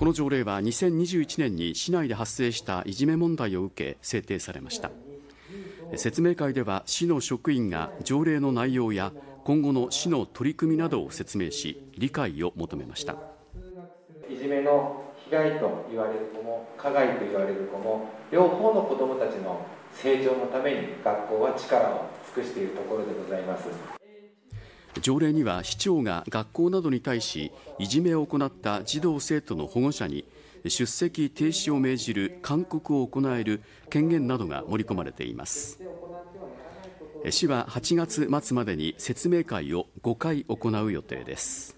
この条例は2021年に市内で発生したいじめ問題を受け制定されました。説明会では市の職員が条例の内容や今後の市の取り組みなどを説明し理解を求めました。いじめの被害と言われる子も加害と言われる子も両方の子どもたちの成長のために学校は力を尽くしているところでございます。条例には市長が学校などに対しいじめを行った児童生徒の保護者に出席停止を命じる勧告を行える権限などが盛り込まれています。市は8月末までに説明会を5回行う予定です。